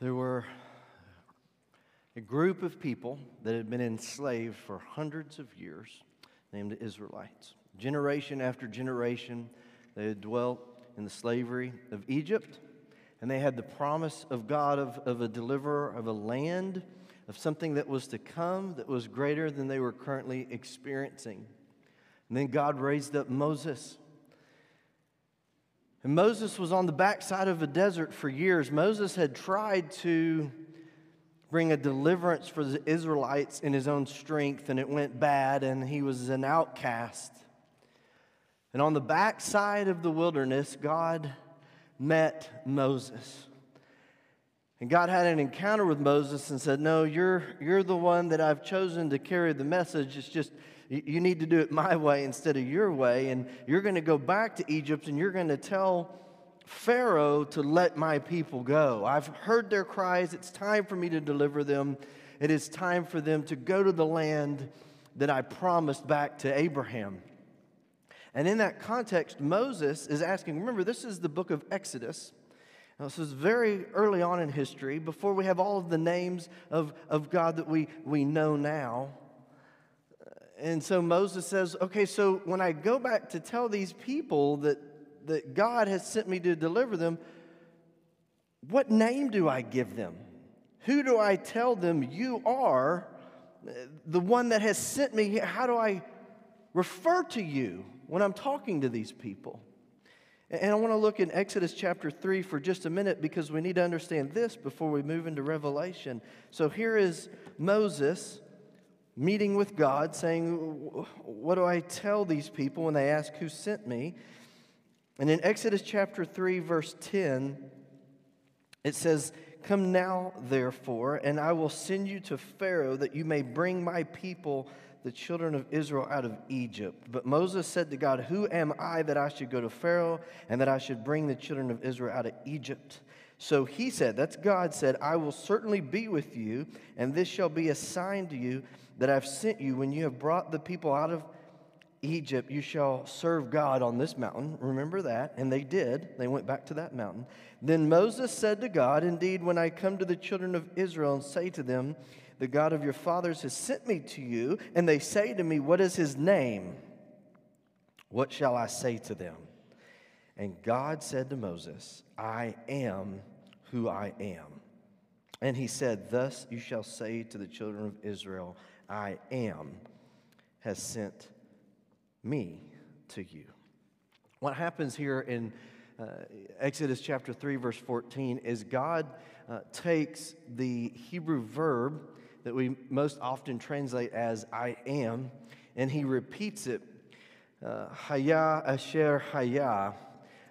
There were a group of people that had been enslaved for hundreds of years, named the Israelites. Generation after generation, they had dwelt in the slavery of Egypt, and they had the promise of God of, of a deliverer, of a land, of something that was to come that was greater than they were currently experiencing. And then God raised up Moses. And Moses was on the backside of a desert for years. Moses had tried to bring a deliverance for the Israelites in his own strength, and it went bad, and he was an outcast. And on the backside of the wilderness, God met Moses. And God had an encounter with Moses and said, No, you're, you're the one that I've chosen to carry the message. It's just, you need to do it my way instead of your way. And you're going to go back to Egypt and you're going to tell Pharaoh to let my people go. I've heard their cries. It's time for me to deliver them. It is time for them to go to the land that I promised back to Abraham. And in that context, Moses is asking remember, this is the book of Exodus. Now, this is very early on in history, before we have all of the names of, of God that we, we know now. And so Moses says, okay, so when I go back to tell these people that that God has sent me to deliver them, what name do I give them? Who do I tell them you are the one that has sent me? How do I refer to you when I'm talking to these people? And I want to look in Exodus chapter 3 for just a minute because we need to understand this before we move into Revelation. So here is Moses meeting with God, saying, What do I tell these people when they ask who sent me? And in Exodus chapter 3, verse 10, it says, Come now, therefore, and I will send you to Pharaoh that you may bring my people, the children of Israel, out of Egypt. But Moses said to God, Who am I that I should go to Pharaoh and that I should bring the children of Israel out of Egypt? So he said, That's God said, I will certainly be with you, and this shall be a sign to you that I've sent you when you have brought the people out of Egypt, you shall serve God on this mountain. Remember that. And they did. They went back to that mountain. Then Moses said to God, Indeed, when I come to the children of Israel and say to them, The God of your fathers has sent me to you, and they say to me, What is his name? What shall I say to them? And God said to Moses, I am who I am. And he said, Thus you shall say to the children of Israel, I am has sent me to you. What happens here in uh, Exodus chapter 3, verse 14, is God uh, takes the Hebrew verb that we most often translate as I am, and he repeats it, uh, Haya Asher Haya.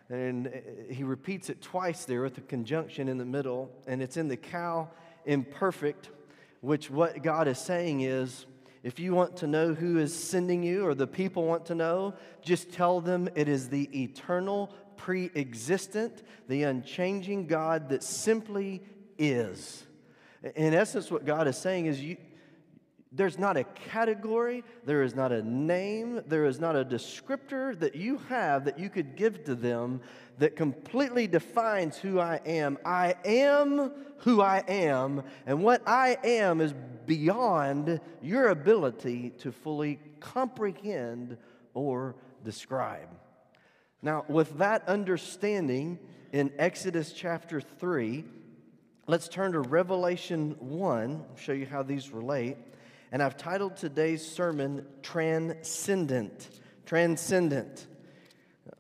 And uh, he repeats it twice there with a conjunction in the middle, and it's in the qal imperfect, which what God is saying is, if you want to know who is sending you or the people want to know, just tell them it is the eternal, pre existent, the unchanging God that simply is. In essence, what God is saying is you, there's not a category, there is not a name, there is not a descriptor that you have that you could give to them that completely defines who I am. I am who I am, and what I am is beyond your ability to fully comprehend or describe. Now, with that understanding in Exodus chapter 3, let's turn to Revelation 1, I'll show you how these relate. And I've titled today's sermon Transcendent. Transcendent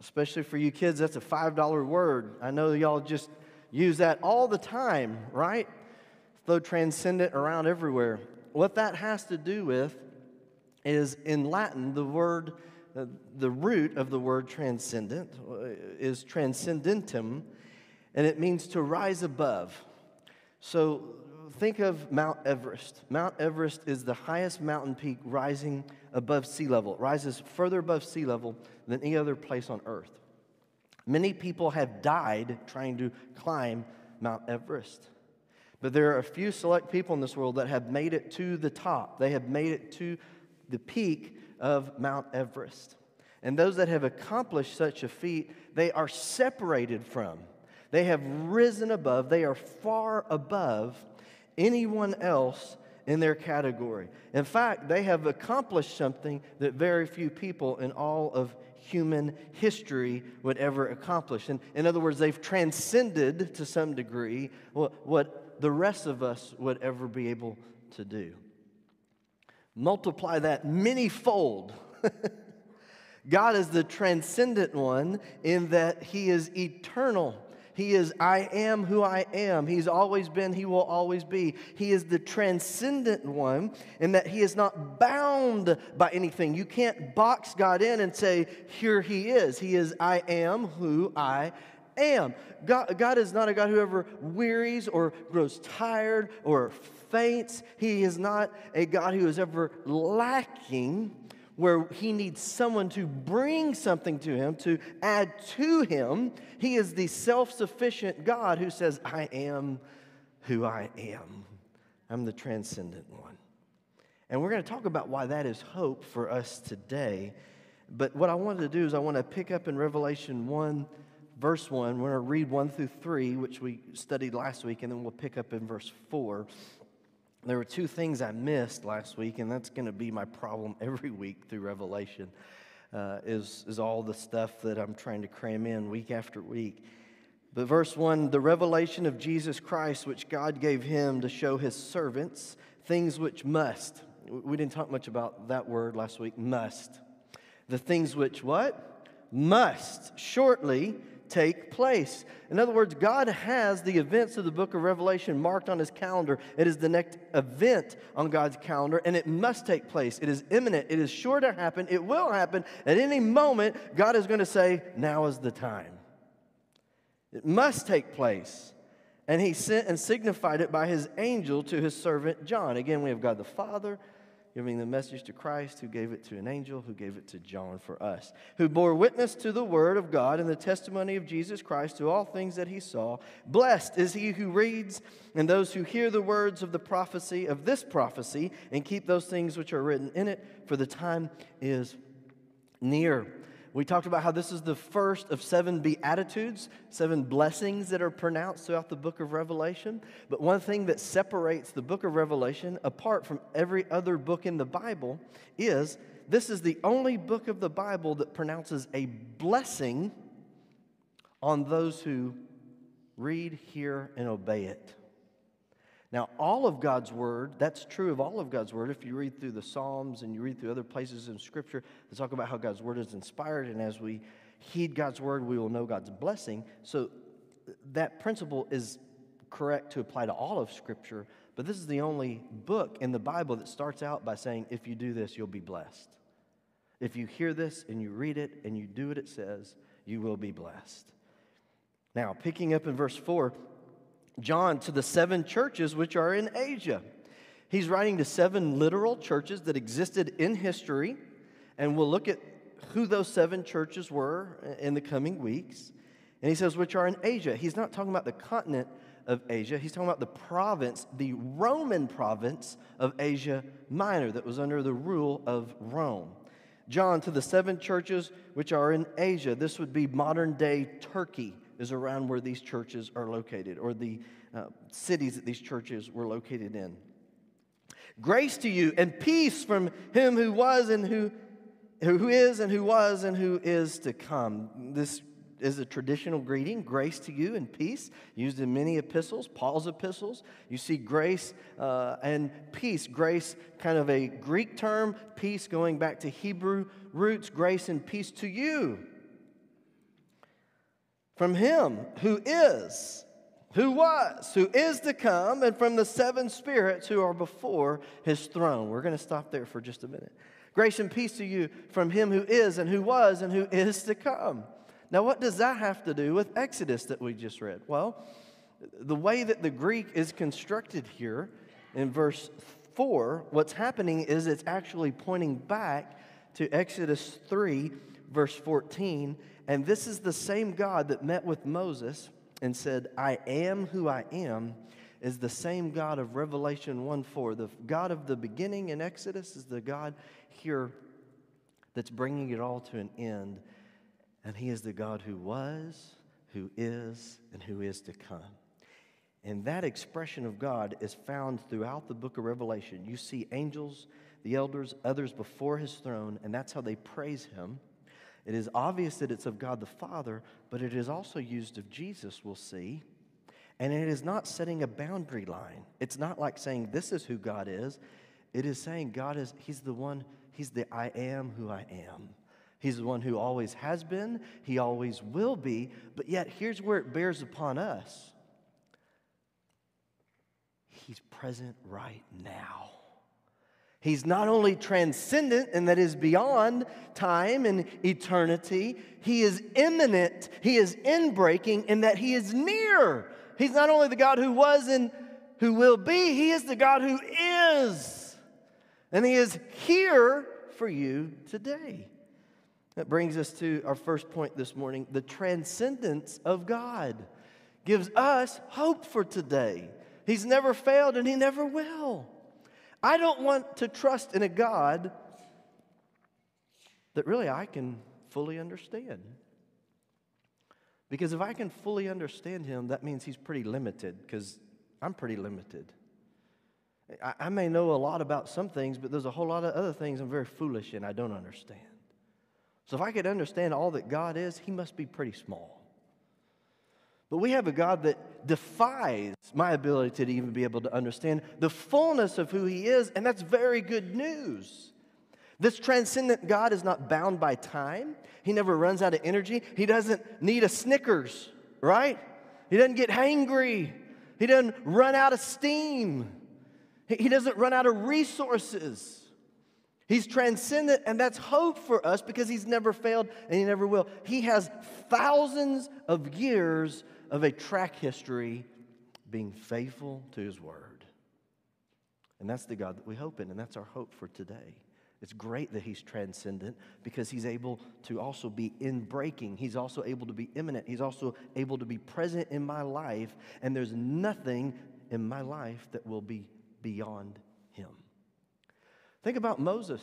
especially for you kids, that's a $5 word. I know y'all just use that all the time, right? Throw transcendent around everywhere. What that has to do with is in Latin, the word, uh, the root of the word transcendent uh, is transcendentum, and it means to rise above. So think of Mount Everest. Mount Everest is the highest mountain peak rising above sea level. It rises further above sea level than any other place on earth. Many people have died trying to climb Mount Everest. But there are a few select people in this world that have made it to the top. They have made it to the peak of Mount Everest. And those that have accomplished such a feat, they are separated from. They have risen above, they are far above anyone else in their category. In fact, they have accomplished something that very few people in all of human history would ever accomplish. And in other words, they've transcended to some degree what, what the rest of us would ever be able to do. Multiply that many fold. God is the transcendent one in that He is eternal. He is, I am who I am. He's always been, He will always be. He is the transcendent one in that He is not bound by anything. You can't box God in and say, Here He is. He is, I am who I am. God, God is not a God who ever wearies or grows tired or faints. He is not a God who is ever lacking where he needs someone to bring something to him, to add to him. He is the self sufficient God who says, I am who I am. I'm the transcendent one. And we're going to talk about why that is hope for us today. But what I wanted to do is I want to pick up in Revelation 1, verse 1. We're going to read 1 through 3, which we studied last week, and then we'll pick up in verse 4. There were two things I missed last week, and that's going to be my problem every week through Revelation. Uh, is, is all the stuff that I'm trying to cram in week after week. But verse 1 the revelation of Jesus Christ, which God gave him to show his servants things which must. We didn't talk much about that word last week, must. The things which what? Must shortly take place. In other words, God has the events of the book of Revelation marked on his calendar. It is the next event on God's calendar, and it must take place. It is imminent. It is sure to happen. It will happen. At any moment, God is going to say, Now is the time. It must take place. And he sent and signified it by his angel to his servant John. Again, we have God the Father, giving the message to Christ, who gave it to an angel, who gave it to John for us, who bore witness to the word of God and the testimony of Jesus Christ to all things that he saw. Blessed is he who reads and those who hear the words of the prophecy, of this prophecy, and keep those things which are written in it, for the time is near. We talked about how this is the first of seven Beatitudes, seven blessings that are pronounced throughout the book of Revelation. But one thing that separates the book of Revelation apart from every other book in the Bible is this is the only book of the Bible that pronounces a blessing on those who read, hear, and obey it. Now, all of God's word, that's true of all of God's word. If you read through the Psalms and you read through other places in Scripture that talk about how God's word is inspired, and as we heed God's word, we will know God's blessing. So, that principle is correct to apply to all of Scripture, but this is the only book in the Bible that starts out by saying, if you do this, you'll be blessed. If you hear this and you read it and you do what it says, you will be blessed. Now, picking up in verse 4, John to the seven churches which are in Asia. He's writing to seven literal churches that existed in history, and we'll look at who those seven churches were in the coming weeks. And he says, which are in Asia. He's not talking about the continent of Asia, he's talking about the province, the Roman province of Asia Minor that was under the rule of Rome. John to the seven churches which are in Asia. This would be modern day Turkey is around where these churches are located, or the uh, cities that these churches were located in. Grace to you and peace from him who was and who, who is and who was and who is to come. This is a traditional greeting, grace to you and peace, used in many epistles, Paul's epistles. You see grace uh, and peace. Grace, kind of a Greek term, peace going back to Hebrew roots, grace and peace to you from him who is, who was, who is to come, and from the seven spirits who are before his throne. We're going to stop there for just a minute. Grace and peace to you from him who is, and who was, and who is to come. Now, what does that have to do with Exodus that we just read? Well, the way that the Greek is constructed here in verse 4, what's happening is it's actually pointing back to Exodus 3, verse 14, and this is the same God that met with Moses and said, I am who I am, is the same God of Revelation 1 4. The God of the beginning in Exodus is the God here that's bringing it all to an end. And He is the God who was, who is, and who is to come. And that expression of God is found throughout the book of Revelation. You see angels, the elders, others before his throne, and that's how they praise him. It is obvious that it's of God the Father, but it is also used of Jesus, we'll see. And it is not setting a boundary line. It's not like saying, This is who God is. It is saying, God is, He's the one, He's the I am who I am. He's the one who always has been, He always will be. But yet, here's where it bears upon us He's present right now. He's not only transcendent and that is beyond time and eternity, he is immanent, he is inbreaking, and that he is near. He's not only the God who was and who will be, he is the God who is. And he is here for you today. That brings us to our first point this morning the transcendence of God gives us hope for today. He's never failed and He never will. I don't want to trust in a God that really I can fully understand. Because if I can fully understand Him, that means He's pretty limited, because I'm pretty limited. I, I, may know a lot about some things, but there's a whole lot of other things I'm very foolish in, I don't understand. So if I could understand all that God is, He must be pretty small. But we have a God that defies my ability to even be able to understand the fullness of who He is, and that's very good news. This transcendent God is not bound by time. He never runs out of energy. He doesn't need a Snickers, right? He doesn't get hangry. He doesn't run out of steam. He doesn't run out of resources. He's transcendent, and that's hope for us because He's never failed and He never will. He has thousands of years of a track history being faithful to his word. And that's the God that we hope in, and that's our hope for today. It's great that he's transcendent because he's able to also be in breaking. He's also able to be imminent. He's also able to be present in my life, and there's nothing in my life that will be beyond him. Think about Moses.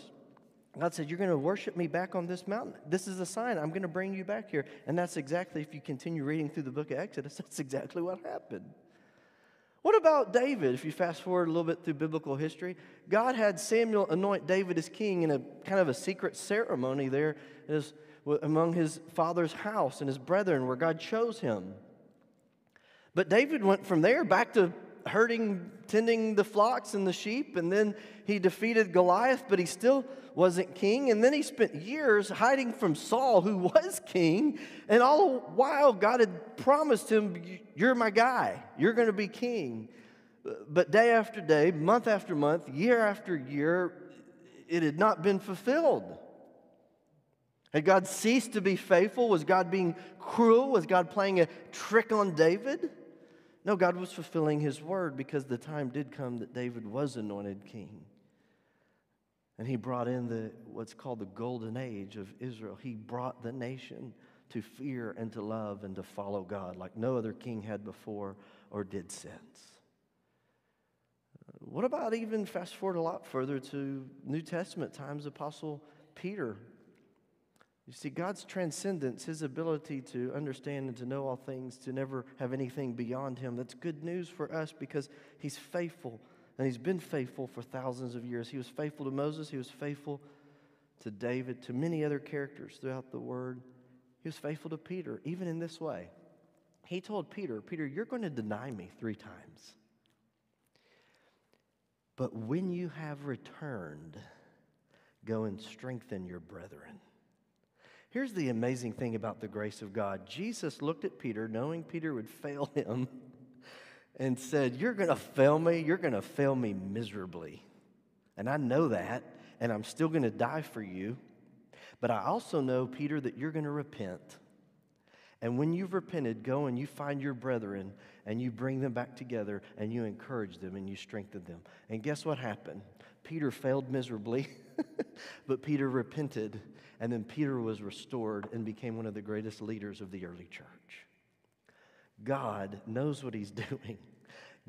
God said, You're going to worship me back on this mountain. This is a sign. I'm going to bring you back here. And that's exactly, if you continue reading through the book of Exodus, that's exactly what happened. What about David? If you fast forward a little bit through biblical history, God had Samuel anoint David as king in a kind of a secret ceremony there as, among his father's house and his brethren where God chose him. But David went from there back to herding, tending the flocks and the sheep, and then he defeated Goliath, but he still wasn't king. And then he spent years hiding from Saul, who was king. And all the while, God had promised him, You're my guy, you're going to be king. But day after day, month after month, year after year, it had not been fulfilled. Had God ceased to be faithful? Was God being cruel? Was God playing a trick on David? No, God was fulfilling his word because the time did come that David was anointed king. And he brought in the what's called the golden age of Israel. He brought the nation to fear and to love and to follow God like no other king had before or did since. What about even fast forward a lot further to New Testament times, Apostle Peter you see, God's transcendence, His ability to understand and to know all things, to never have anything beyond Him, that's good news for us because He's faithful. And He's been faithful for thousands of years. He was faithful to Moses, He was faithful to David, to many other characters throughout the Word. He was faithful to Peter, even in this way. He told Peter, Peter, you're going to deny me three times. But when you have returned, go and strengthen your brethren. Here's the amazing thing about the grace of God Jesus looked at Peter, knowing Peter would fail him, and said, You're going to fail me. You're going to fail me miserably. And I know that, and I'm still going to die for you. But I also know, Peter, that you're going to repent. And when you've repented, go and you find your brethren and you bring them back together and you encourage them and you strengthen them. And guess what happened? Peter failed miserably, but Peter repented and then Peter was restored and became one of the greatest leaders of the early church. God knows what he's doing.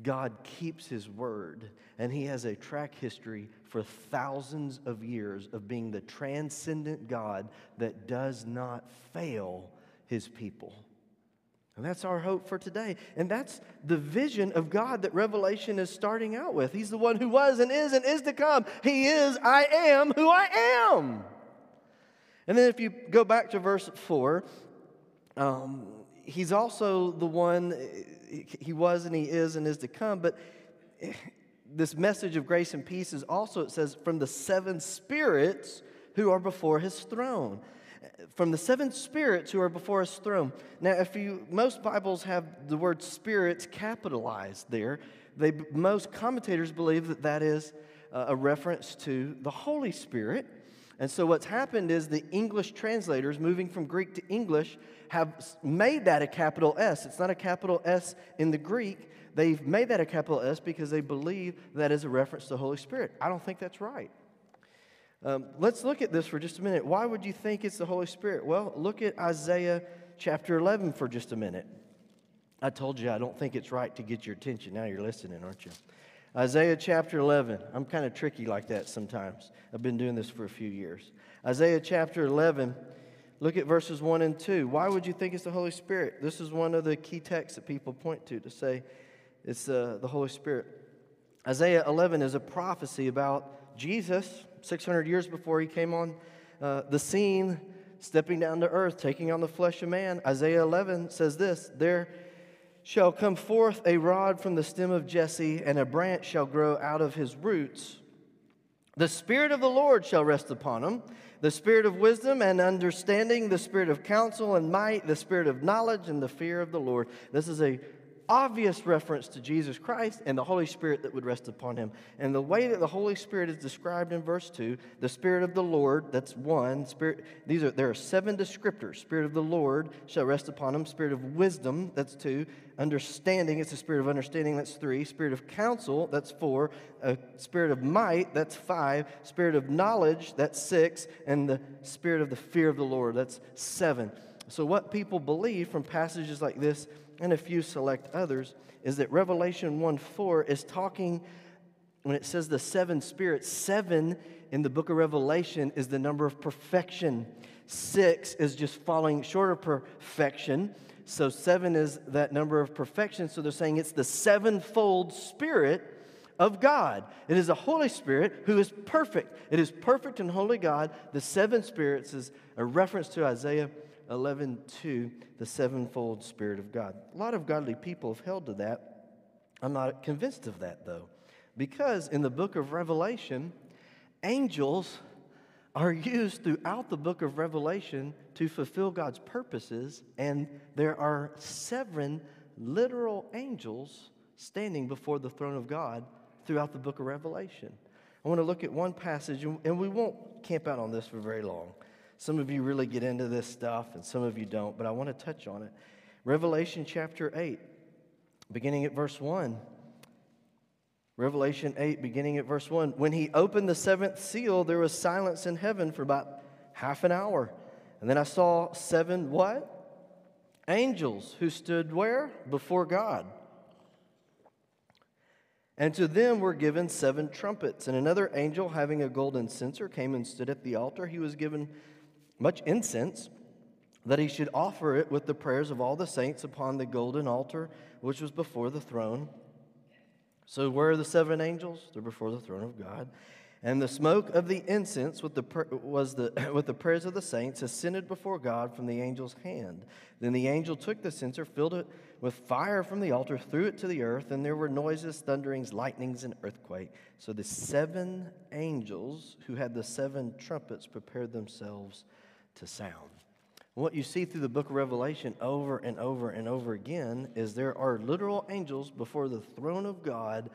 God keeps his word, and he has a track history for thousands of years of being the transcendent God that does not fail his people. And that's our hope for today. And that's the vision of God that Revelation is starting out with. He's the one who was and is and is to come. He is, I am who I am. And then if you go back to verse 4, um, he's also the one, he was and he is and is to come. But this message of grace and peace is also, it says, from the seven spirits who are before his throne from the seven spirits who are before his throne. Now, if you most Bibles have the word spirits capitalized there, they most commentators believe that that is a reference to the Holy Spirit. And so what's happened is the English translators moving from Greek to English have made that a capital S. It's not a capital S in the Greek. They've made that a capital S because they believe that is a reference to the Holy Spirit. I don't think that's right. Um, let's look at this for just a minute. Why would you think it's the Holy Spirit? Well, look at Isaiah chapter 11 for just a minute. I told you I don't think it's right to get your attention. Now you're listening, aren't you? Isaiah chapter 11. I'm kind of tricky like that sometimes. I've been doing this for a few years. Isaiah chapter 11, look at verses 1 and 2. Why would you think it's the Holy Spirit? This is one of the key texts that people point to to say it's uh, the Holy Spirit. Isaiah 11 is a prophecy about Jesus 600 years before he came on uh, the scene, stepping down to earth, taking on the flesh of man. Isaiah 11 says this There shall come forth a rod from the stem of Jesse, and a branch shall grow out of his roots. The Spirit of the Lord shall rest upon him the Spirit of wisdom and understanding, the Spirit of counsel and might, the Spirit of knowledge and the fear of the Lord. This is a obvious reference to Jesus Christ and the Holy Spirit that would rest upon him. And the way that the Holy Spirit is described in verse 2, the Spirit of the Lord, that's one, Spirit, these are there are seven descriptors. Spirit of the Lord shall rest upon him, Spirit of wisdom, that's two, understanding, it's the spirit of understanding, that's three, spirit of counsel, that's four, a spirit of might, that's five, spirit of knowledge, that's six, and the spirit of the fear of the Lord, that's seven. So, what people believe from passages like this and a few select others, is that Revelation 1 4 is talking, when it says the seven spirits, seven in the book of Revelation is the number of perfection. Six is just falling short of perfection. So seven is that number of perfection. So they're saying it's the sevenfold spirit of God. It is the Holy Spirit who is perfect. It is perfect and holy God. The seven spirits is a reference to Isaiah 11 2, the sevenfold Spirit of God. A lot of godly people have held to that. I'm not convinced of that, though, because in the book of Revelation, angels are used throughout the book of Revelation to fulfill God's purposes, and there are seven literal angels standing before the throne of God throughout the book of Revelation. I want to look at one passage, and we won't camp out on this for very long. Some of you really get into this stuff, and some of you don't, but I want to touch on it. Revelation chapter 8, beginning at verse 1. Revelation 8, beginning at verse 1. When he opened the seventh seal, there was silence in heaven for about half an hour. And then I saw seven what? Angels who stood where? Before God. And to them were given seven trumpets. And another angel, having a golden censer, came and stood at the altar. He was given much incense, that he should offer it with the prayers of all the saints upon the golden altar which was before the throne. So, where are the seven angels? They're before the throne of God. And the smoke of the incense with the, was the, with the prayers of the saints ascended before God from the angel's hand. Then the angel took the censer, filled it with fire from the altar, threw it to the earth, and there were noises, thunderings, lightnings, and earthquake. So the seven angels who had the seven trumpets prepared themselves to sound. What you see through the book of Revelation over and over and over again is there are literal angels before the throne of God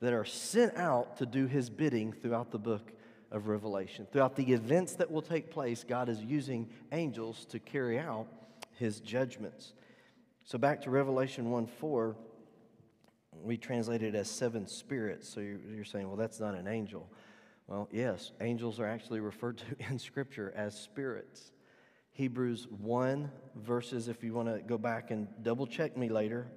that are sent out to do his bidding throughout the book of Revelation. Throughout the events that will take place, God is using angels to carry out his judgments. So back to Revelation 1 4, we translate it as seven spirits. So you're, saying, well, that's not an angel. Well, yes, angels are actually referred to in Scripture as spirits. Hebrews 1 verses, if you want to go back and double check me later,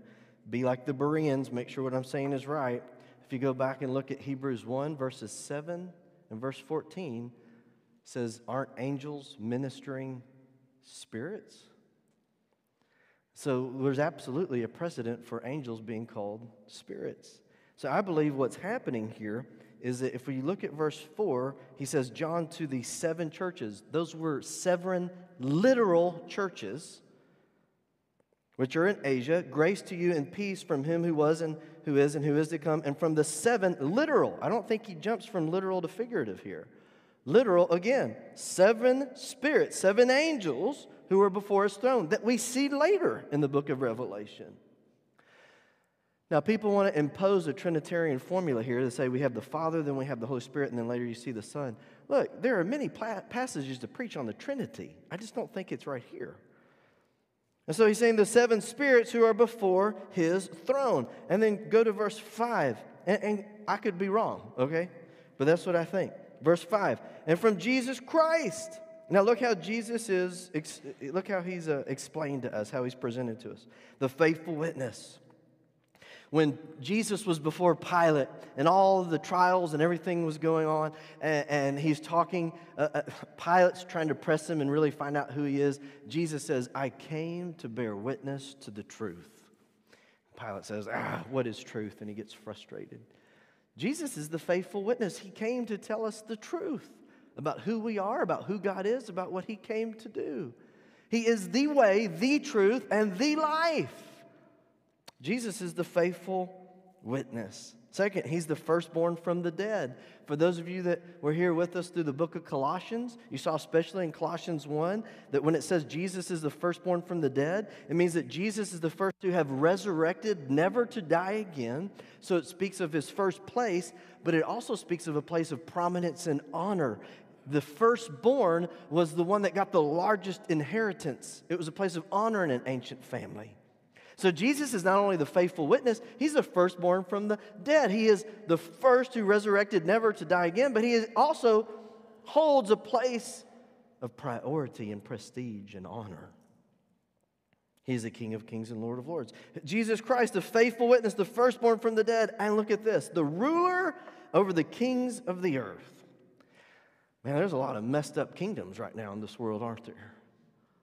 be like the Bereans, make sure what I'm saying is right. If you go back and look at Hebrews 1, verses 7 and verse 14, says, Aren't angels ministering spirits? So there's absolutely a precedent for angels being called spirits. So I believe what's happening here is that if we look at verse 4, he says, John to the seven churches. Those were seven literal churches which are in Asia. Grace to you and peace from him who was and who is and who is to come, and from the seven literal. I don't think he jumps from literal to figurative here. Literal, again, seven spirits, seven angels who are before his throne that we see later in the book of Revelation. Now, people want to impose a Trinitarian formula here to say we have the Father, then we have the Holy Spirit, and then later you see the Son. Look, there are many passages to preach on the Trinity. I just don't think it's right here. And so he's saying the seven spirits who are before his throne. And then go to verse 5. And, and I could be wrong, okay? But that's what I think. Verse 5. And from Jesus Christ. Now look how Jesus is, look how he's uh, explained to us, how he's presented to us. The faithful witness when Jesus was before Pilate and all the trials and everything was going on, and, and he's talking, uh, uh, Pilate's trying to press him and really find out who he is. Jesus says, I came to bear witness to the truth. Pilate says, Ah, what is truth? And he gets frustrated. Jesus is the faithful witness. He came to tell us the truth about who we are, about who God is, about what he came to do. He is the way, the truth, and the life. Jesus is the faithful witness. Second, he's the firstborn from the dead. For those of you that were here with us through the book of Colossians, you saw especially in Colossians 1 that when it says Jesus is the firstborn from the dead, it means that Jesus is the first to have resurrected, never to die again. So it speaks of his first place, but it also speaks of a place of prominence and honor. The firstborn was the one that got the largest inheritance, it was a place of honor in an ancient family. So Jesus is not only the faithful witness, he's the firstborn from the dead. He is the first who resurrected never to die again, but he also holds a place of priority and prestige and honor. He's the King of kings and Lord of lords. Jesus Christ, the faithful witness, the firstborn from the dead. And look at this the ruler over the kings of the earth. Man, there's a lot of messed up kingdoms right now in this world, aren't there?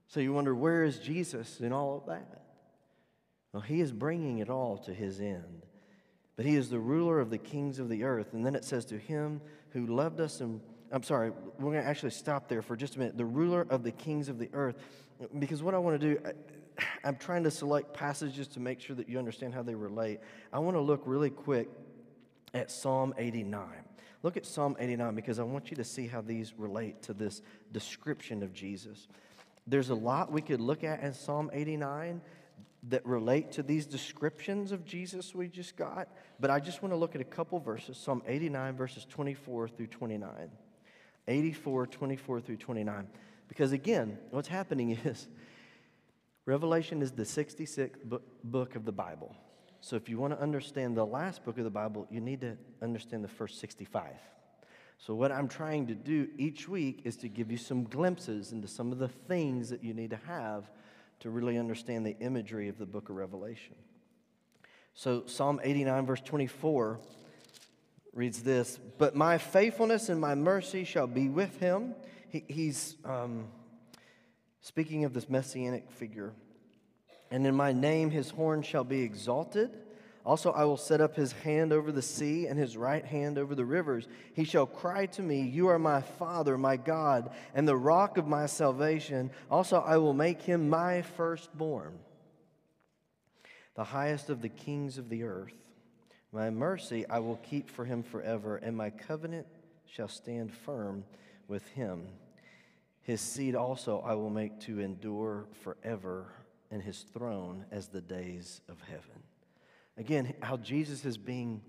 So you wonder, where is Jesus in all of that? Well, he is bringing it all to his end. But he is the ruler of the kings of the earth. And then it says, To him who loved us and I'm sorry, we're going to actually stop there for just a minute. The ruler of the kings of the earth. Because what I want to do, I, am trying to select passages to make sure that you understand how they relate. I want to look really quick at Psalm 89. Look at Psalm 89 because I want you to see how these relate to this description of Jesus. There's a lot we could look at in Psalm 89, that relate to these descriptions of Jesus we just got, but I just want to look at a couple verses Psalm 89, verses 24 through 29. 84, 24 through 29. Because again, what's happening is Revelation is the 66th book of the Bible. So if you want to understand the last book of the Bible, you need to understand the first 65. So, what I'm trying to do each week is to give you some glimpses into some of the things that you need to have to really understand the imagery of the book of Revelation. So, Psalm 89, verse 24 reads this But my faithfulness and my mercy shall be with him. He, he's um, speaking of this messianic figure. And in my name his horn shall be exalted. Also, I will set up his hand over the sea and his right hand over the rivers. He shall cry to me, You are my Father, my God, and the rock of my salvation. Also, I will make him my firstborn, the highest of the kings of the earth. My mercy I will keep for him forever, and my covenant shall stand firm with him. His seed also I will make to endure forever, and his throne as the days of heaven. Again, how Jesus is being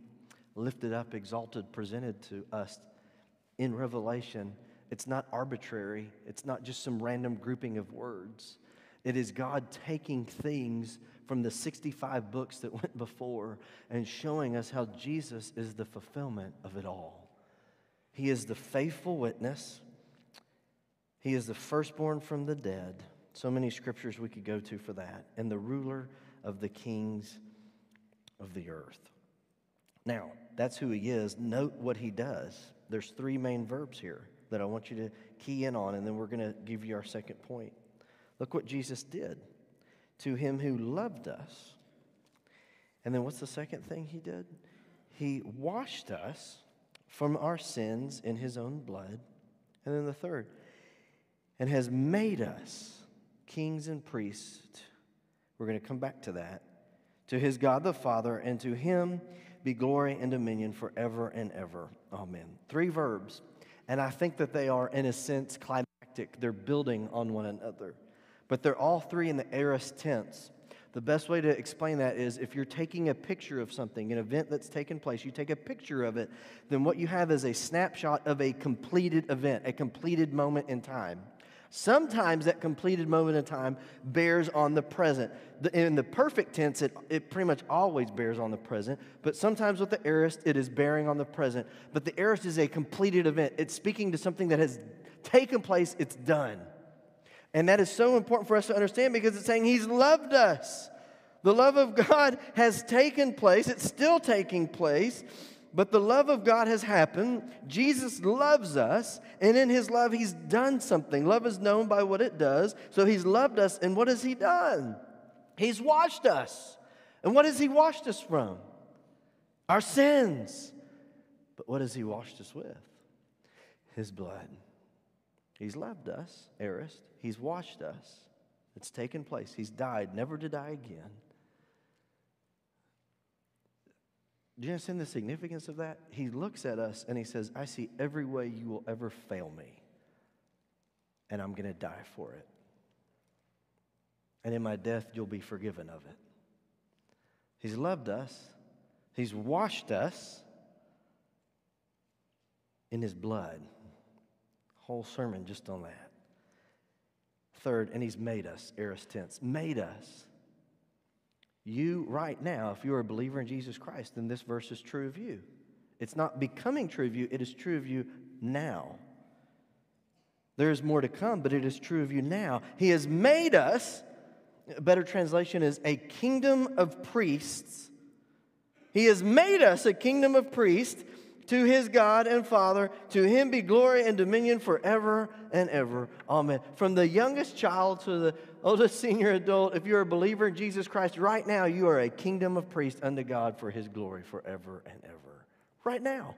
lifted up, exalted, presented to us in Revelation. It's not arbitrary, it's not just some random grouping of words. It is God taking things from the 65 books that went before and showing us how Jesus is the fulfillment of it all. He is the faithful witness, He is the firstborn from the dead. So many scriptures we could go to for that, and the ruler of the kings of the earth. Now, that's who he is. Note what he does. There's three main verbs here that I want you to key in on, and then we're going to give you our second point. Look what Jesus did. to him who loved us. And then what's the second thing he did? He washed us from our sins in his own blood. And then the third, and has made us kings and priests. We're going to come back to that. To his God the Father, and to him be glory and dominion forever and ever. Amen. Three verbs. And I think that they are, in a sense, climactic. They're building on one another. But they're all three in the aorist tense. The best way to explain that is if you're taking a picture of something, an event that's taken place, you take a picture of it, then what you have is a snapshot of a completed event, a completed moment in time. Sometimes that completed moment of time bears on the present. In the perfect tense, it, it pretty much always bears on the present, but sometimes with the aorist, it is bearing on the present. But the aorist is a completed event, it's speaking to something that has taken place, it's done. And that is so important for us to understand because it's saying He's loved us. The love of God has taken place, it's still taking place, but the love of God has happened. Jesus loves us, and in His love, He's done something. Love is known by what it does. So He's loved us, and what has He done? He's washed us. And what has He washed us from? Our sins. But what has He washed us with? His blood. He's loved us, aorist. He's washed us. It's taken place. He's died, never to die again. Do you understand the significance of that? He looks at us and he says, I see every way you will ever fail me, and I'm going to die for it. And in my death, you'll be forgiven of it. He's loved us, He's washed us in His blood. Whole sermon just on that. Third, and he's made us, aorist tense, made us. You, right now, if you're a believer in Jesus Christ, then this verse is true of you. It's not becoming true of you, it is true of you now. There is more to come, but it is true of you now. He has made us, a better translation is a kingdom of priests. He has made us a kingdom of priests to his God and Father. To him be glory and dominion forever and ever. Amen. From the youngest child to the oldest senior adult, if you're a believer in Jesus Christ, right now you are a kingdom of priests unto God for his glory forever and ever. Right now.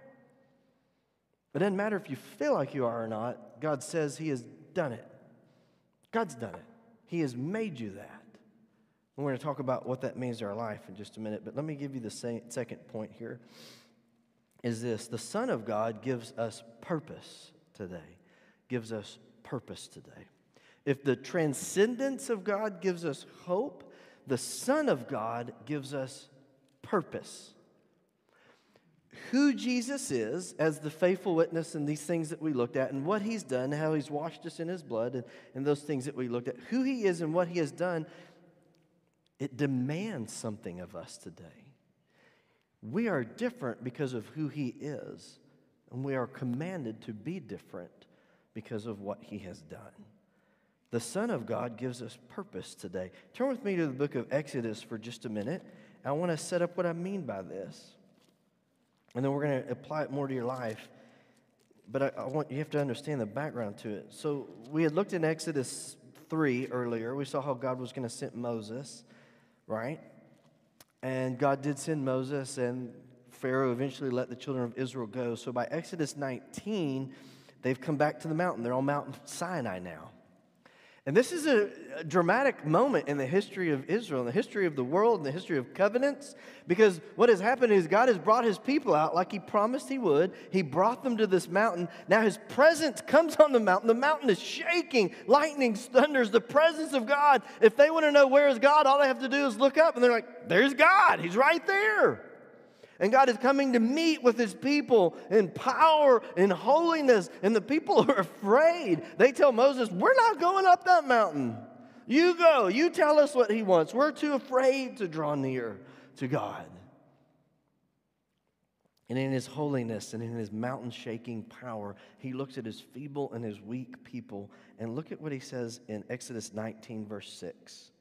It doesn't matter if you feel like you are or not, God says he has done it. God's done it. He has made you that. we're going to talk about what that means to our life in just a minute, but let me give you the second point here is this the Son of God gives us purpose today, gives us purpose today. If the transcendence of God gives us hope, the Son of God gives us purpose. Who Jesus is, as the faithful witness in these things that we looked at, and what he's done, how he's washed us in his blood, and, and those things that we looked at, who he is and what he has done, it demands something of us today. We are different because of who He is, and we are commanded to be different because of what He has done. The Son of God gives us purpose today. Turn with me to the book of Exodus for just a minute. I want to set up what I mean by this. And then we're going to apply it more to your life. But I, I, want you have to understand the background to it. So we had looked in Exodus 3 earlier. We saw how God was going to send Moses, right? And God did send Moses, and Pharaoh eventually let the children of Israel go. So by Exodus 19, they've come back to the mountain. They're on Mount Sinai now. And this is a, dramatic moment in the history of Israel, in the history of the world, in the history of covenants, because what has happened is God has brought his people out like he promised he would. He brought them to this mountain. Now his presence comes on the mountain. The mountain is shaking, lightning, thunders, the presence of God. If they want to know where is God, all they have to do is look up and they're like, there's God. He's right there. And God is coming to meet with his people in power and holiness. And the people are afraid. They tell Moses, We're not going up that mountain. You go. You tell us what he wants. We're too afraid to draw near to God. And in his holiness and in his mountain shaking power, he looks at his feeble and his weak people. And look at what he says in Exodus 19, verse 6.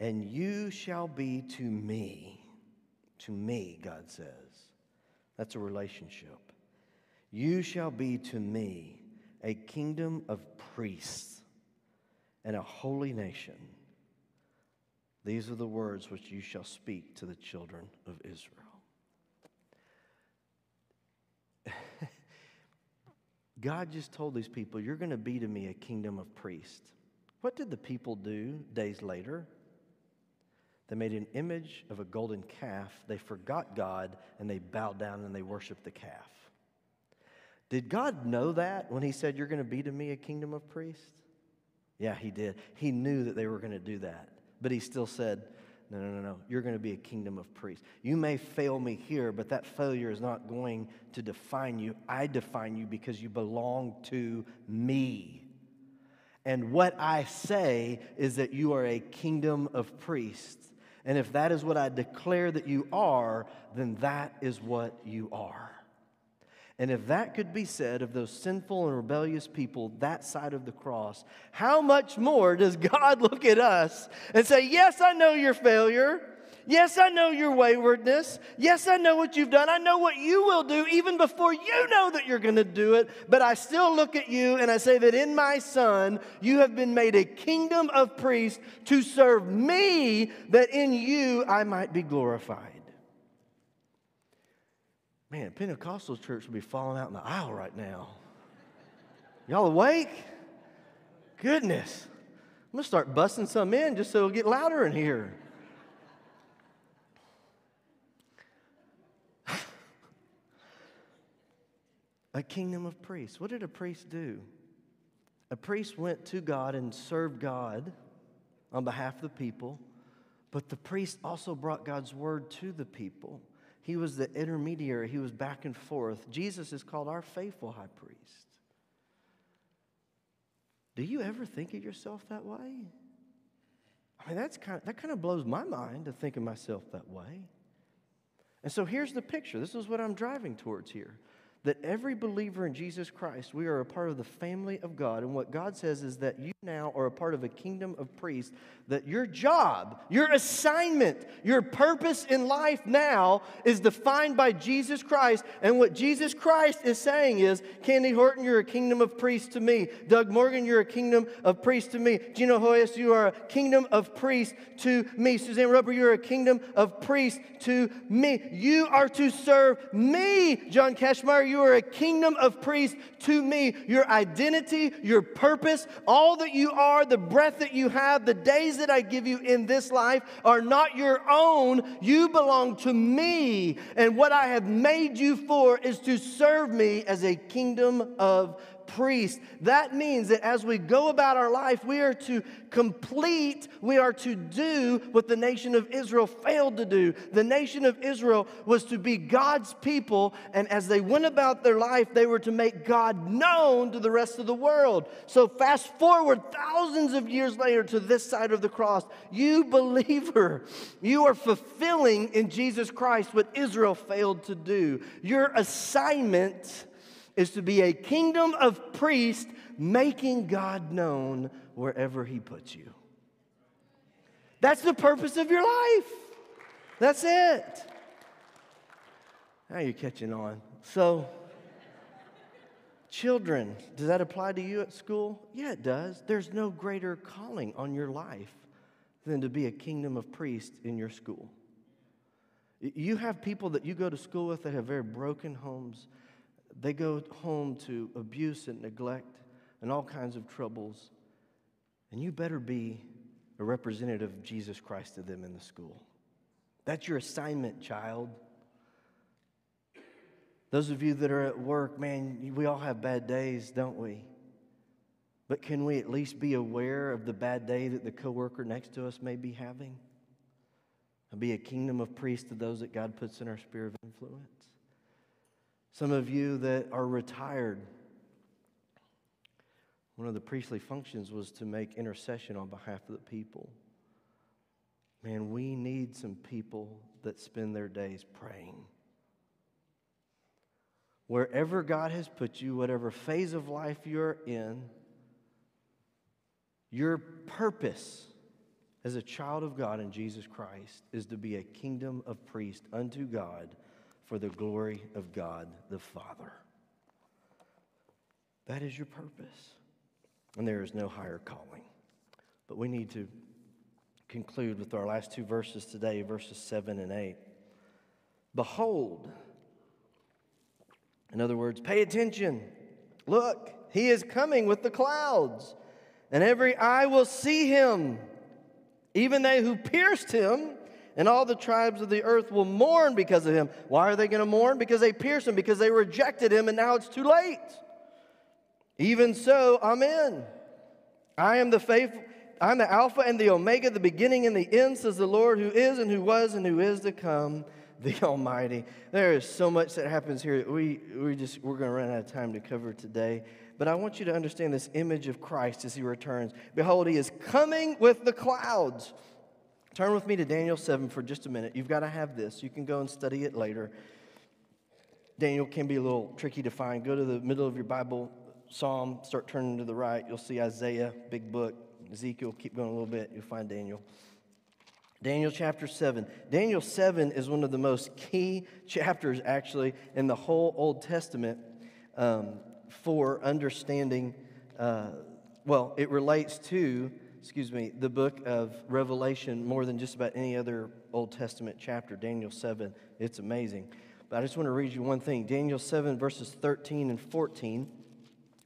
And you shall be to me to me, God says. That's a relationship. You shall be to me a kingdom of priests and a holy nation. These are the words which you shall speak to the children of Israel. God just told these people, You're going to be to me a kingdom of priests. What did the people do days later? They made an image of a golden calf. They forgot God and they bowed down and they worshiped the calf. Did God know that when He said, You're going to be to me a kingdom of priests? Yeah, He did. He knew that they were going to do that. But He still said, No, no, no, no. You're going to be a kingdom of priests. You may fail me here, but that failure is not going to define you. I define you because you belong to me. And what I say is that you are a kingdom of priests. And if that is what I declare that you are, then that is what you are. And if that could be said of those sinful and rebellious people that side of the cross, how much more does God look at us and say, Yes, I know your failure. Yes, I know your waywardness. Yes, I know what you've done. I know what you will do even before you know that you're going to do it. But I still look at you and I say that in my son, you have been made a kingdom of priests to serve me, that in you I might be glorified. Man, Pentecostal church would be falling out in the aisle right now. Y'all awake? Goodness. I'm going to start busting some in just so it'll get louder in here. A kingdom of priests. What did a priest do? A priest went to God and served God on behalf of the people, but the priest also brought God's word to the people. He was the intermediary, he was back and forth. Jesus is called our faithful high priest. Do you ever think of yourself that way? I mean, that's kind of, that kind of blows my mind to think of myself that way. And so here's the picture. This is what I'm driving towards here that every believer in Jesus Christ, we are a part of the family of God. And what God says is that you now are a part of a kingdom of priests, that your job, your assignment, your purpose in life now is defined by Jesus Christ. And what Jesus Christ is saying is, Candy Horton, you're a kingdom of priests to me. Doug Morgan, you're a kingdom of priests to me. Gino Hoyas, you are a kingdom of priests to me. Suzanne Roper, you're a kingdom of priests to me. You are to serve me. John Cashmeyer, you are a kingdom of priests to me. Your identity, your purpose, all that you are, the breath that you have, the days that I give you in this life are not your own. You belong to me. And what I have made you for is to serve me as a kingdom of priest. That means that as we go about our life, we are to complete, we are to do what the nation of Israel failed to do. The nation of Israel was to be God's people, and as they went about their life, they were to make God known to the rest of the world. So, fast forward thousands of years later to this side of the cross, you believer, you are fulfilling in Jesus Christ what Israel failed to do. Your assignment is to be a kingdom of priests making God known wherever He puts you. That's the purpose of your life. That's it. Now you're catching on. So, children, does that apply to you at school? Yeah, it does. There's no greater calling on your life than to be a kingdom of priests in your school. You have people that you go to school with that have very broken homes they go home to abuse and neglect and all kinds of troubles. And you better be a representative of Jesus Christ to them in the school. That's your assignment, child. Those of you that are at work, man, we all have bad days, don't we? But can we at least be aware of the bad day that the coworker next to us may be having? And be a kingdom of priests to those that God puts in our sphere of influence? Some of you that are retired, one of the priestly functions was to make intercession on behalf of the people. Man, we need some people that spend their days praying. Wherever God has put you, whatever phase of life you're in, your purpose as a child of God in Jesus Christ is to be a kingdom of priests unto God for the glory of God the Father. That is your purpose. And there is no higher calling. But we need to conclude with our last two verses today, verses 7 and 8. Behold, in other words, pay attention. Look, he is coming with the clouds, and every eye will see him, even they who pierced him, and all the tribes of the earth will mourn because of him. Why are they going to mourn? Because they pierced him, because they rejected him, and now it's too late. Even so, Amen. I am the faithful. I'm the Alpha and the Omega, the beginning and the end, says the Lord, who is and who was and who is to come, the Almighty. There is so much that happens here. We, we just, we're going to run out of time to cover today. But I want you to understand this image of Christ as he returns. Behold, he is coming with the clouds. Turn with me to Daniel 7 for just a minute. You've got to have this. You can go and study it later. Daniel can be a little tricky to find. Go to the middle of your Bible, Psalm, start turning to the right. You'll see Isaiah, big book. Ezekiel, keep going a little bit, you'll find Daniel. Daniel chapter 7. Daniel 7 is one of the most key chapters, actually, in the whole Old Testament um, for understanding. Uh, well, it relates to, excuse me, the book of Revelation more than just about any other Old Testament chapter. Daniel 7, it's amazing. But I just want to read you one thing Daniel 7, verses 13 and 14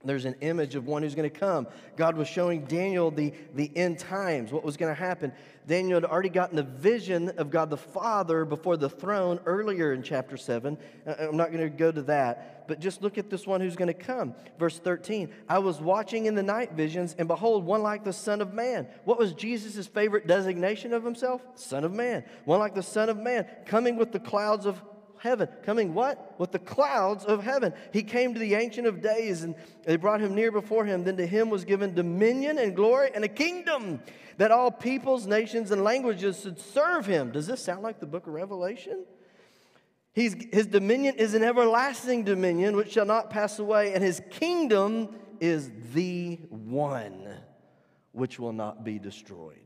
there's an image of one who's going to come. God was showing Daniel the, the end times, what was going to happen. Daniel had already gotten the vision of God the Father before the throne earlier in chapter 7. Uh, I'm not going to go to that, but just look at this one who's going to come. Verse 13 I was watching in the night visions, and behold, one like the Son of Man. What was Jesus' favorite designation of himself? Son of Man. One like the Son of Man, coming with the clouds of heaven. Coming what? With the clouds of heaven. He came to the Ancient of Days and they brought him near before him. Then to him was given dominion and glory and a kingdom that all peoples, nations, and languages should serve him. Does this sound like the book of Revelation? He's, his dominion is an everlasting dominion which shall not pass away, and his kingdom is the one which will not be destroyed.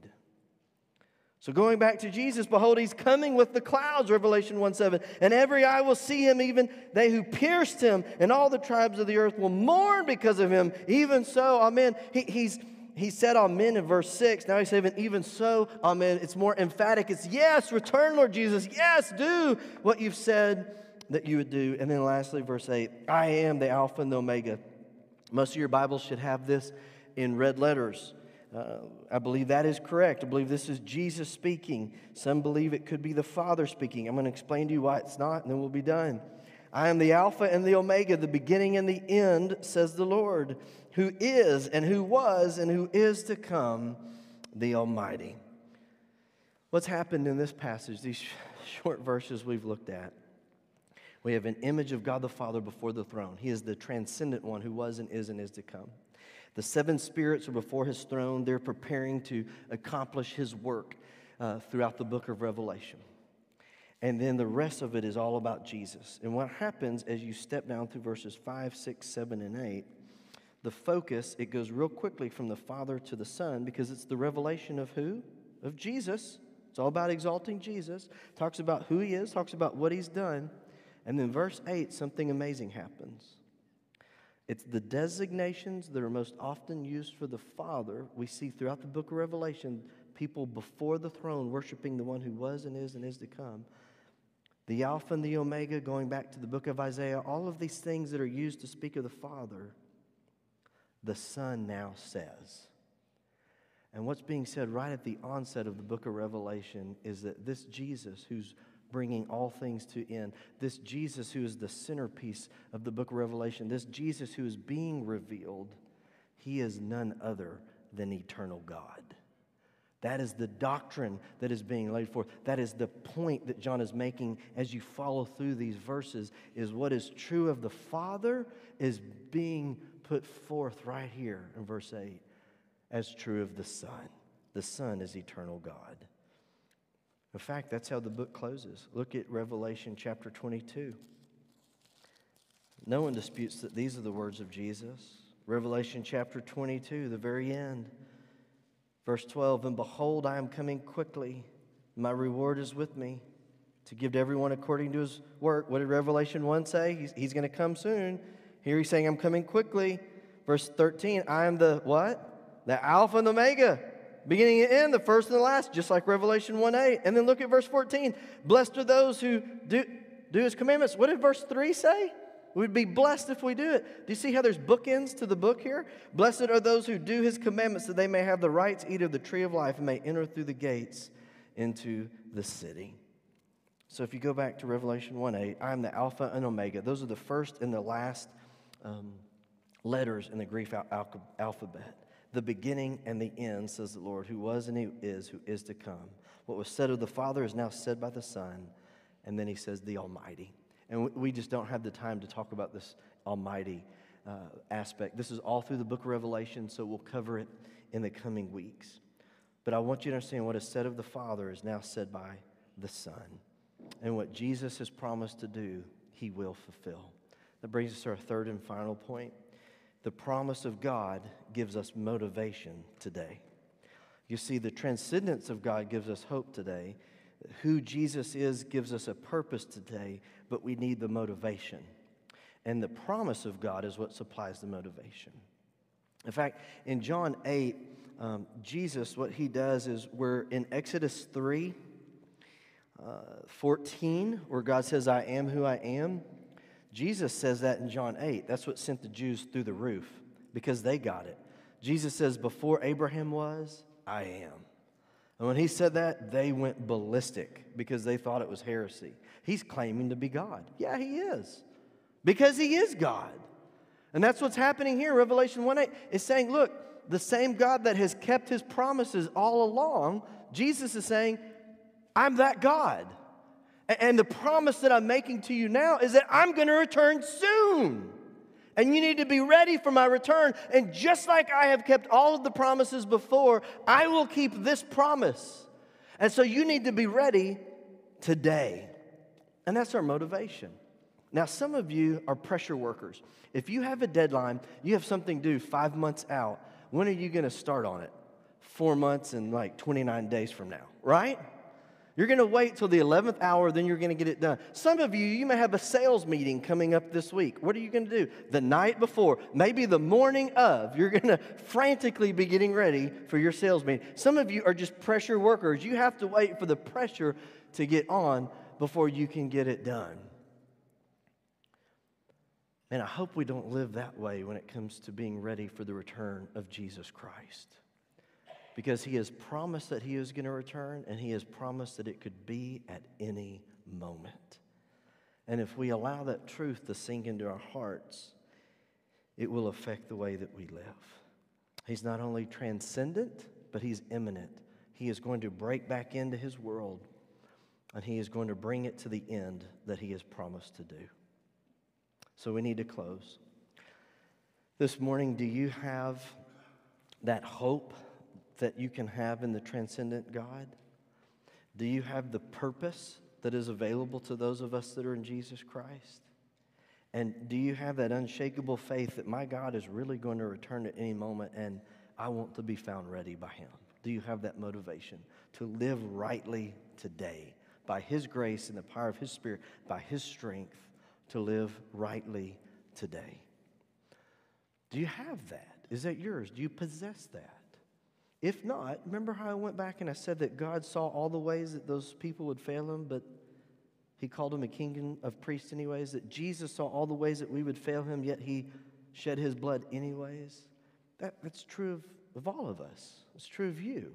So going back to Jesus, behold, he's coming with the clouds, Revelation 1 7. And every eye will see him, even they who pierced him, and all the tribes of the earth will mourn because of him. Even so, amen. He, he's he said amen in verse 6. Now he's saying, even so, amen. It's more emphatic. It's yes, return, Lord Jesus. Yes, do what you've said that you would do. And then lastly, verse 8 I am the Alpha and the Omega. Most of your Bibles should have this in red letters. Uh, I believe that is correct. I believe this is Jesus speaking. Some believe it could be the Father speaking. I'm going to explain to you why it's not, and then we'll be done. I am the Alpha and the Omega, the beginning and the end, says the Lord, who is and who was and who is to come, the Almighty. What's happened in this passage, these short verses we've looked at? We have an image of God the Father before the throne. He is the transcendent one who was and is and is to come. The seven spirits are before his throne. They're preparing to accomplish his work uh, throughout the book of Revelation. And then the rest of it is all about Jesus. And what happens as you step down through verses 5, 6, 7, and 8, the focus, it goes real quickly from the Father to the Son because it's the revelation of who? Of Jesus. It's all about exalting Jesus. Talks about who he is, talks about what he's done. And then verse 8, something amazing happens. It's the designations that are most often used for the Father. We see throughout the book of Revelation people before the throne worshiping the one who was and is and is to come. The Alpha and the Omega, going back to the book of Isaiah, all of these things that are used to speak of the Father, the Son now says. And what's being said right at the onset of the book of Revelation is that this Jesus, who's bringing all things to end. This Jesus, who is the centerpiece of the book of Revelation, this Jesus who is being revealed, he is none other than eternal God. That is the doctrine that is being laid forth. That is the point that John is making as you follow through these verses is what is true of the Father is being put forth right here in verse 8 as true of the Son. The Son is eternal God. In fact, that's how the book closes. Look at Revelation chapter 22. No one disputes that these are the words of Jesus. Revelation chapter 22, the very end. Verse 12 And behold, I am coming quickly. My reward is with me to give to everyone according to his work. What did Revelation 1 say? He's, he's going to come soon. Here he's saying, I'm coming quickly. Verse 13, I am the what? The Alpha and Omega Beginning and end, the first and the last, just like Revelation 1 8. And then look at verse 14. Blessed are those who do, do his commandments. What did verse 3 say? We'd be blessed if we do it. Do you see how there's bookends to the book here? Blessed are those who do his commandments, that they may have the right to eat of the tree of life and may enter through the gates into the city. So if you go back to Revelation 1 8, I am the Alpha and Omega. Those are the first and the last um, letters in the Greek al- alphabet. The beginning and the end, says the Lord, who was and who is, who is to come. What was said of the Father is now said by the Son. And then he says, the Almighty. And we just don't have the time to talk about this Almighty uh, aspect. This is all through the book of Revelation, so we'll cover it in the coming weeks. But I want you to understand what is said of the Father is now said by the Son. And what Jesus has promised to do, he will fulfill. That brings us to our third and final point. The promise of God gives us motivation today. You see, the transcendence of God gives us hope today. Who Jesus is gives us a purpose today, but we need the motivation. And the promise of God is what supplies the motivation. In fact, in John 8, um, Jesus, what he does is we're in Exodus 3, uh, 14, where God says, I am who I am. Jesus says that in John 8. That's what sent the Jews through the roof because they got it. Jesus says, Before Abraham was, I am. And when he said that, they went ballistic because they thought it was heresy. He's claiming to be God. Yeah, he is. Because he is God. And that's what's happening here. Revelation 1 8 is saying, look, the same God that has kept his promises all along, Jesus is saying, I'm that God. And the promise that I'm making to you now is that I'm going to return soon. And you need to be ready for my return. And just like I have kept all of the promises before, I will keep this promise. And so you need to be ready today. And that's our motivation. Now, some of you are pressure workers. If you have a deadline, you have something due five months out, when are you going to start on it? Four months and like 29 days from now, right? You're going to wait till the 11th hour, then you're going to get it done. Some of you, you may have a sales meeting coming up this week. What are you going to do? The night before, maybe the morning of, you're going to frantically be getting ready for your sales meeting. Some of you are just pressure workers. You have to wait for the pressure to get on before you can get it done. And I hope we don't live that way when it comes to being ready for the return of Jesus Christ because he has promised that he is going to return and he has promised that it could be at any moment. And if we allow that truth to sink into our hearts, it will affect the way that we live. He's not only transcendent, but he's imminent. He is going to break back into his world and he is going to bring it to the end that he has promised to do. So we need to close. This morning, do you have that hope that you can have in the transcendent God? Do you have the purpose that is available to those of us that are in Jesus Christ? And do you have that unshakable faith that my God is really going to return at any moment and I want to be found ready by Him? Do you have that motivation to live rightly today by His grace and the power of His Spirit, by His strength to live rightly today? Do you have that? Is that yours? Do you possess that? If not, remember how I went back and I said that God saw all the ways that those people would fail him, but he called him a king of priests, anyways? That Jesus saw all the ways that we would fail him, yet he shed his blood, anyways? That, that's true of, of all of us. It's true of you.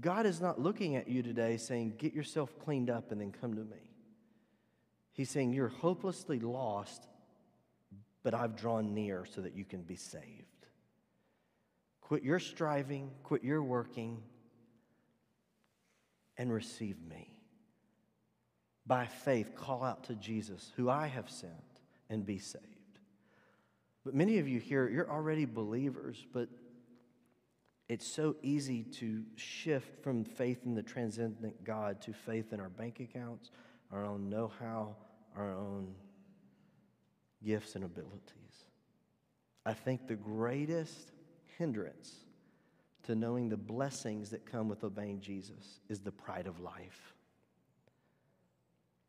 God is not looking at you today saying, Get yourself cleaned up and then come to me. He's saying, You're hopelessly lost, but I've drawn near so that you can be saved. Quit your striving, quit your working, and receive me. By faith, call out to Jesus, who I have sent, and be saved. But many of you here, you're already believers, but it's so easy to shift from faith in the transcendent God to faith in our bank accounts, our own know how, our own gifts and abilities. I think the greatest hindrance to knowing the blessings that come with obeying Jesus is the pride of life.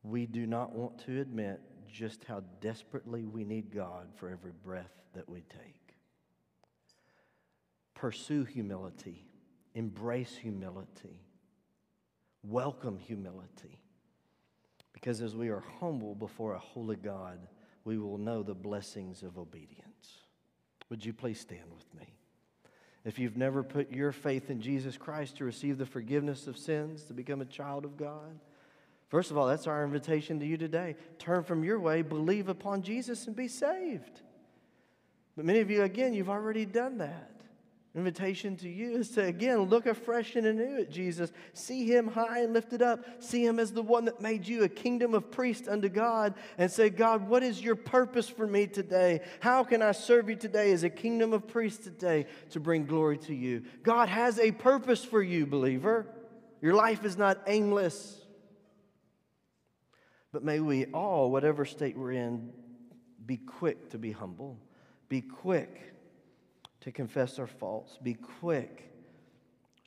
We do not want to admit just how desperately we need God for every breath that we take. pursue humility, embrace humility, welcome humility. Because as we are humble before a holy God, we will know the blessings of obedience. Would you please stand with me? If you've never put your faith in Jesus Christ to receive the forgiveness of sins, to become a child of God, first of all, that's our invitation to you today. Turn from your way, believe upon Jesus, and be saved. But many of you, again, you've already done that. Invitation to you is to again look afresh and anew at Jesus. See him high and lifted up. See him as the one that made you a kingdom of priests unto God. And say, God, what is your purpose for me today? How can I serve you today as a kingdom of priests today to bring glory to you? God has a purpose for you, believer. Your life is not aimless. But may we all, whatever state we're in, be quick to be humble. Be quick to confess our faults. Be quick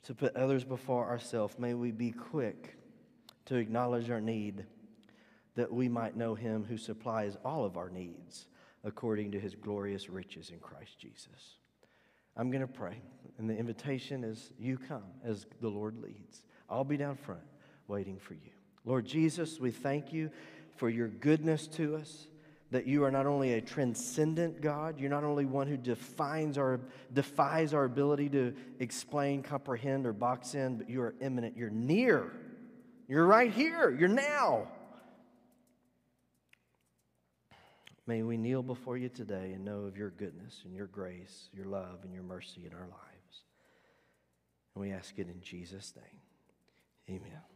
to put others before ourselves. May we be quick to acknowledge our need that we might know him who supplies all of our needs according to his glorious riches in Christ Jesus. I'm going to pray, and the invitation is you come as the Lord leads. I'll be down front waiting for you. Lord Jesus, we thank you for your goodness to us that you are not only a transcendent God, you're not only one who defines our, defies our ability to explain, comprehend, or box in, but you are imminent. You're near. You're right here. You're now. May we kneel before you today and know of your goodness and your grace, your love, and your mercy in our lives. And we ask it in Jesus' name. Amen.